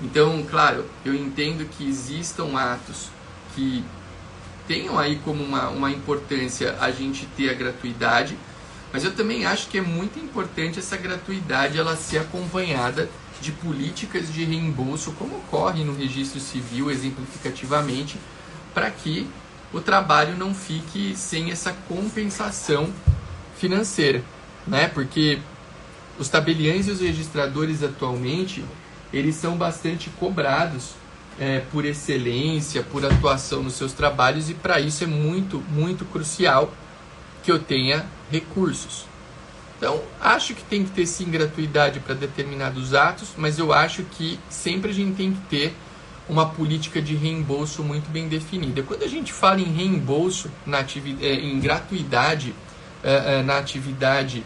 Então, claro, eu entendo que existam atos que tenham aí como uma, uma importância a gente ter a gratuidade, mas eu também acho que é muito importante essa gratuidade ela ser acompanhada de políticas de reembolso, como ocorre no registro civil exemplificativamente, para que o trabalho não fique sem essa compensação financeira, né? Porque os tabeliães e os registradores atualmente eles são bastante cobrados é, por excelência, por atuação nos seus trabalhos e para isso é muito, muito crucial que eu tenha recursos. Então, acho que tem que ter sim gratuidade para determinados atos, mas eu acho que sempre a gente tem que ter uma política de reembolso muito bem definida. Quando a gente fala em reembolso, na atividade, é, em gratuidade é, é, na atividade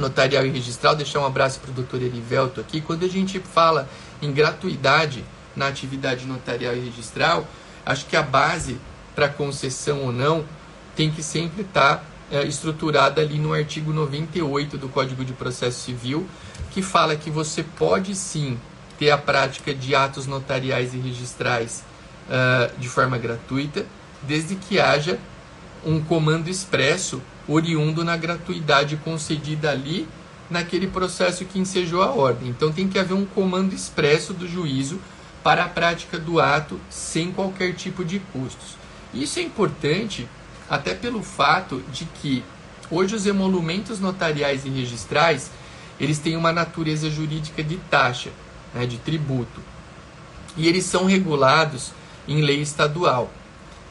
notarial e registral, deixar um abraço para o doutor Erivelto aqui. Quando a gente fala em gratuidade na atividade notarial e registral, acho que a base para concessão ou não tem que sempre estar tá, é, estruturada ali no artigo 98 do Código de Processo Civil, que fala que você pode sim ter a prática de atos notariais e registrais uh, de forma gratuita, desde que haja um comando expresso oriundo na gratuidade concedida ali naquele processo que ensejou a ordem. Então tem que haver um comando expresso do juízo para a prática do ato sem qualquer tipo de custos. Isso é importante até pelo fato de que Hoje os emolumentos notariais e registrais, eles têm uma natureza jurídica de taxa, né, de tributo. E eles são regulados em lei estadual.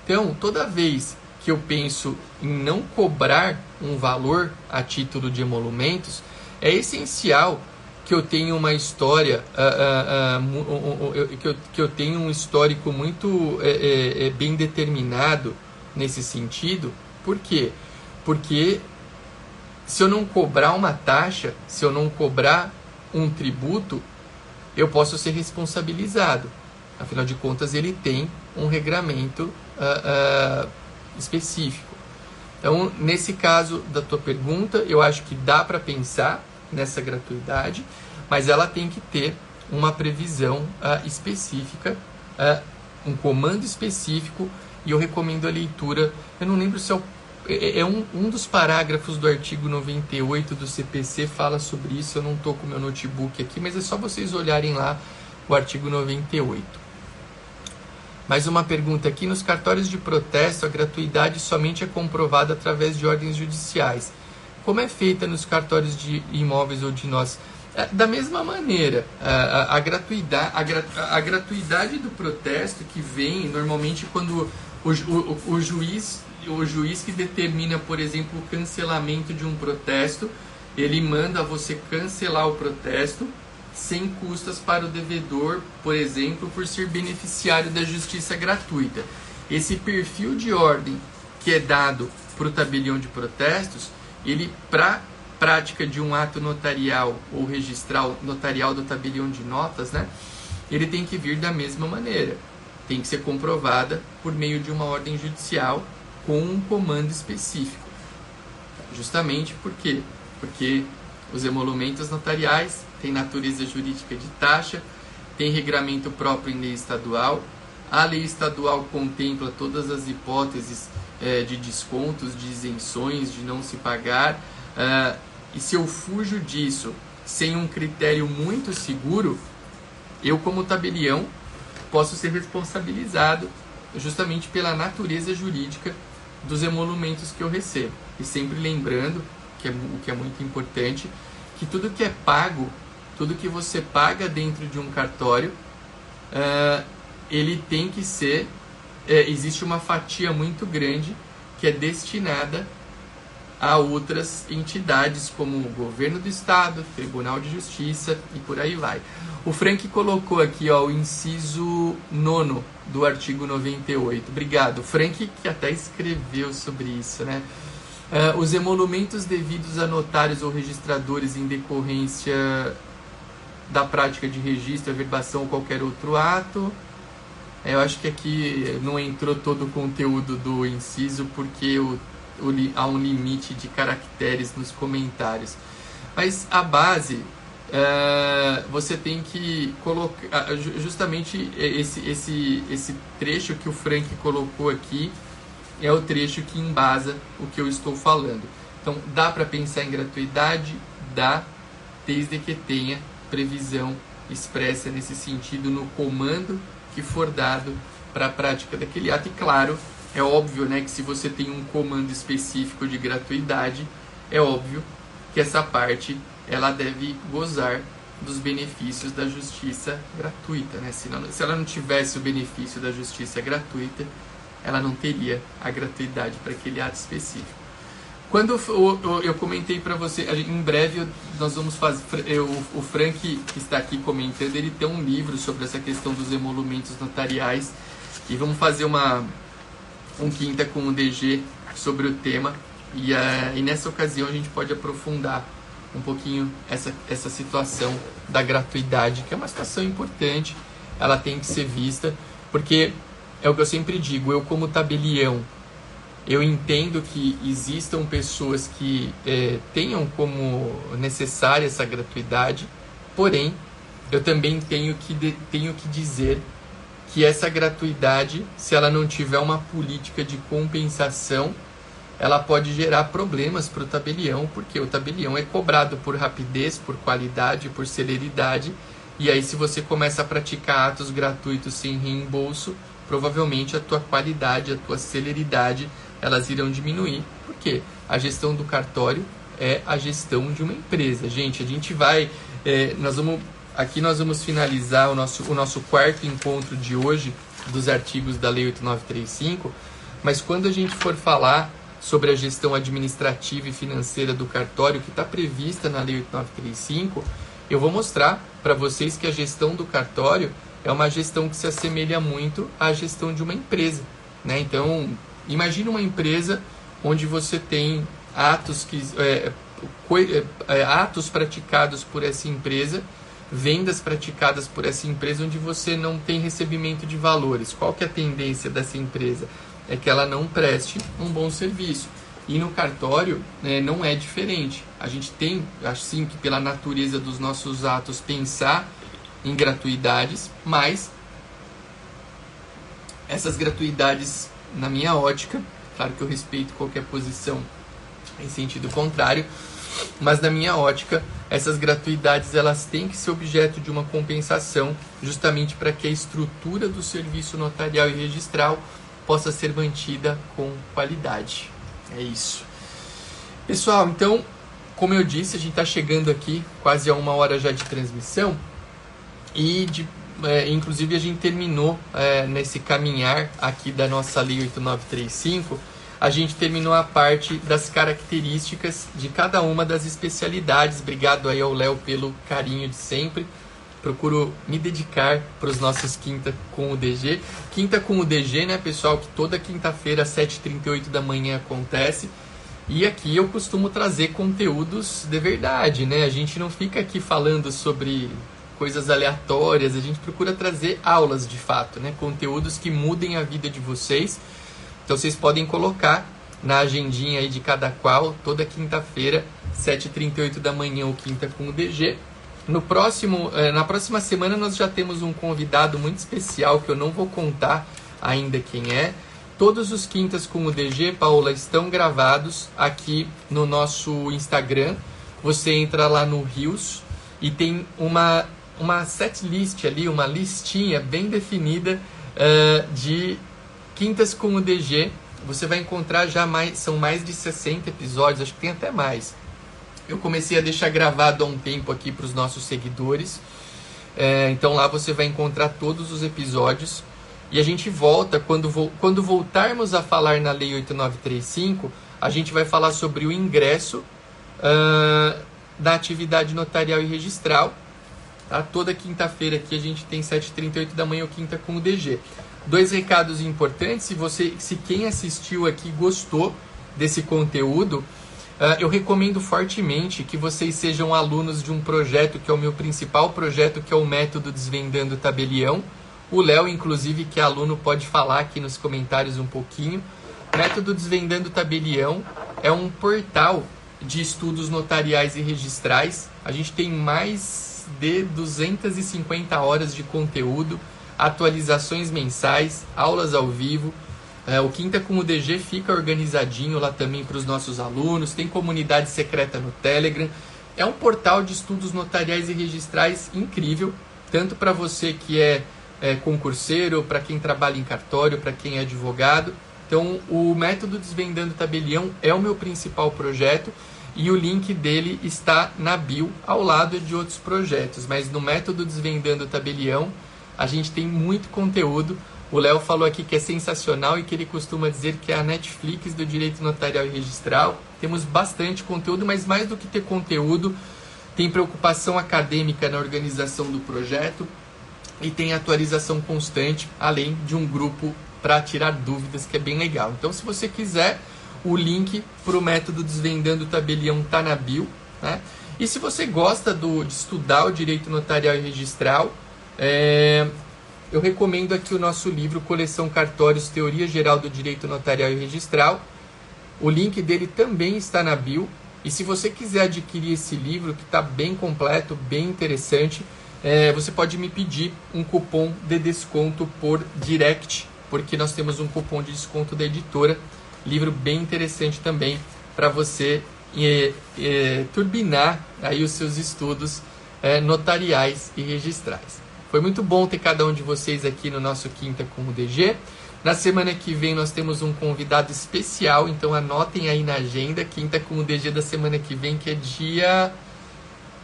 Então, toda vez que eu penso em não cobrar um valor a título de emolumentos, é essencial que eu tenha uma história, uh, uh, uh, que, eu, tenha um histórico muito é, é, é, bem determinado nesse sentido. Por quê? Porque se eu não cobrar uma taxa, se eu não cobrar um tributo, eu posso ser responsabilizado. Afinal de contas, ele tem um regramento específico. Então, nesse caso da tua pergunta, eu acho que dá para pensar nessa gratuidade, mas ela tem que ter uma previsão uh, específica, uh, um comando específico, e eu recomendo a leitura. Eu não lembro se é, o, é, é um, um dos parágrafos do artigo 98 do CPC fala sobre isso. Eu não estou com meu notebook aqui, mas é só vocês olharem lá o artigo 98. Mais uma pergunta aqui: nos cartórios de protesto, a gratuidade somente é comprovada através de ordens judiciais. Como é feita nos cartórios de imóveis ou de nós? É, da mesma maneira, a, gratuidade, a, a, gratuidade do protesto que vem normalmente quando o, o, o, juiz, o juiz que determina, por exemplo, o cancelamento de um protesto, ele manda você cancelar o protesto sem custas para o devedor, por exemplo, por ser beneficiário da justiça gratuita. Esse perfil de ordem que é dado para o tabelião de protestos, ele para prática de um ato notarial ou registral notarial do tabelião de notas, né? Ele tem que vir da mesma maneira. Tem que ser comprovada por meio de uma ordem judicial com um comando específico. Justamente por quê? Porque os emolumentos notariais têm natureza jurídica de taxa, tem regramento próprio em lei estadual. A lei estadual contempla todas as hipóteses é, de descontos, de isenções, de não se pagar. Uh, e se eu fujo disso sem um critério muito seguro, eu, como tabelião, posso ser responsabilizado justamente pela natureza jurídica dos emolumentos que eu recebo. E sempre lembrando, que é, o que é muito importante, que tudo que é pago, tudo que você paga dentro de um cartório, uh, ele tem que ser. É, existe uma fatia muito grande que é destinada a outras entidades como o governo do estado, Tribunal de Justiça e por aí vai. O Frank colocou aqui ó, o inciso nono do artigo 98. Obrigado. Frank que até escreveu sobre isso, né? Uh, os emolumentos devidos a notários ou registradores em decorrência da prática de registro, averbação ou qualquer outro ato. É, eu acho que aqui não entrou todo o conteúdo do inciso porque o, o, há um limite de caracteres nos comentários. Mas a base, uh, você tem que colocar justamente esse, esse, esse trecho que o Frank colocou aqui é o trecho que embasa o que eu estou falando. Então, dá para pensar em gratuidade? Dá, desde que tenha previsão expressa nesse sentido no comando que for dado para a prática daquele ato. E claro, é óbvio né, que se você tem um comando específico de gratuidade, é óbvio que essa parte ela deve gozar dos benefícios da justiça gratuita. Né? Se, não, se ela não tivesse o benefício da justiça gratuita, ela não teria a gratuidade para aquele ato específico. Quando eu comentei para você, em breve nós vamos fazer, o Frank que está aqui comentando, ele tem um livro sobre essa questão dos emolumentos notariais e vamos fazer uma um quinta com o DG sobre o tema e, uh, e nessa ocasião a gente pode aprofundar um pouquinho essa, essa situação da gratuidade, que é uma situação importante, ela tem que ser vista, porque é o que eu sempre digo, eu como tabelião, eu entendo que existam pessoas que é, tenham como necessária essa gratuidade, porém, eu também tenho que, de, tenho que dizer que essa gratuidade, se ela não tiver uma política de compensação, ela pode gerar problemas para o tabelião, porque o tabelião é cobrado por rapidez, por qualidade, por celeridade, e aí se você começa a praticar atos gratuitos sem reembolso, provavelmente a tua qualidade, a tua celeridade elas irão diminuir. Por quê? A gestão do cartório é a gestão de uma empresa. Gente, a gente vai. É, nós vamos. Aqui nós vamos finalizar o nosso, o nosso quarto encontro de hoje dos artigos da Lei 8935, mas quando a gente for falar sobre a gestão administrativa e financeira do cartório que está prevista na Lei 8935, eu vou mostrar para vocês que a gestão do cartório é uma gestão que se assemelha muito à gestão de uma empresa. Né? Então, imagine uma empresa onde você tem atos, que, é, é, é, atos praticados por essa empresa, vendas praticadas por essa empresa onde você não tem recebimento de valores. Qual que é a tendência dessa empresa? É que ela não preste um bom serviço. E no cartório né, não é diferente. A gente tem, assim que pela natureza dos nossos atos, pensar em gratuidades, mas essas gratuidades, na minha ótica, claro que eu respeito qualquer posição em sentido contrário, mas na minha ótica, essas gratuidades elas têm que ser objeto de uma compensação, justamente para que a estrutura do serviço notarial e registral possa ser mantida com qualidade. É isso. Pessoal, então, como eu disse, a gente está chegando aqui quase a uma hora já de transmissão. E, de, é, inclusive, a gente terminou é, nesse caminhar aqui da nossa Lei 8935, a gente terminou a parte das características de cada uma das especialidades. Obrigado aí ao Léo pelo carinho de sempre. Procuro me dedicar para os nossos quinta com o DG. Quinta com o DG, né, pessoal? Que toda quinta-feira, às 7h38 da manhã acontece. E aqui eu costumo trazer conteúdos de verdade, né? A gente não fica aqui falando sobre coisas aleatórias, a gente procura trazer aulas de fato, né? Conteúdos que mudem a vida de vocês. Então vocês podem colocar na agendinha aí de cada qual, toda quinta-feira, 7h38 da manhã, ou quinta com o DG. No próximo, eh, na próxima semana nós já temos um convidado muito especial que eu não vou contar ainda quem é. Todos os quintas com o DG, Paula, estão gravados aqui no nosso Instagram. Você entra lá no Rios e tem uma uma set list ali, uma listinha bem definida uh, de quintas com o DG. Você vai encontrar já mais, são mais de 60 episódios, acho que tem até mais. Eu comecei a deixar gravado há um tempo aqui para os nossos seguidores. É, então lá você vai encontrar todos os episódios. E a gente volta, quando, vo quando voltarmos a falar na Lei 8935, a gente vai falar sobre o ingresso uh, da atividade notarial e registral Tá? Toda quinta-feira aqui a gente tem 7h38 da manhã ou quinta com o DG. Dois recados importantes, se você, se quem assistiu aqui gostou desse conteúdo, uh, eu recomendo fortemente que vocês sejam alunos de um projeto que é o meu principal projeto, que é o método Desvendando Tabelião. O Léo, inclusive, que é aluno, pode falar aqui nos comentários um pouquinho. Método Desvendando Tabelião é um portal de estudos notariais e registrais. A gente tem mais de 250 horas de conteúdo, atualizações mensais, aulas ao vivo. É, o Quinta com o DG fica organizadinho lá também para os nossos alunos, tem comunidade secreta no Telegram. É um portal de estudos notariais e registrais incrível, tanto para você que é, é concurseiro, para quem trabalha em cartório, para quem é advogado. Então, o método Desvendando Tabelião é o meu principal projeto e o link dele está na bio, ao lado de outros projetos. Mas no método Desvendando o Tabelião, a gente tem muito conteúdo. O Léo falou aqui que é sensacional e que ele costuma dizer que é a Netflix do direito notarial e registral. Temos bastante conteúdo, mas mais do que ter conteúdo, tem preocupação acadêmica na organização do projeto e tem atualização constante, além de um grupo para tirar dúvidas, que é bem legal. Então, se você quiser o link para o método Desvendando o Tabelião está na bio. Né? E se você gosta do, de estudar o direito notarial e registral, é, eu recomendo aqui o nosso livro Coleção Cartórios Teoria Geral do Direito Notarial e Registral. O link dele também está na bio. E se você quiser adquirir esse livro, que está bem completo, bem interessante, é, você pode me pedir um cupom de desconto por direct, porque nós temos um cupom de desconto da editora livro bem interessante também para você é, é, turbinar aí os seus estudos é, notariais e registrais. Foi muito bom ter cada um de vocês aqui no nosso Quinta com o DG. Na semana que vem nós temos um convidado especial, então anotem aí na agenda, Quinta com o DG da semana que vem, que é dia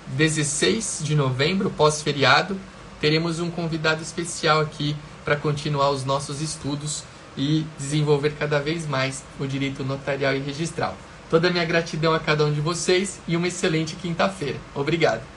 16 de novembro, pós-feriado. Teremos um convidado especial aqui para continuar os nossos estudos e desenvolver cada vez mais o direito notarial e registral. Toda a minha gratidão a cada um de vocês e uma excelente quinta-feira. Obrigado.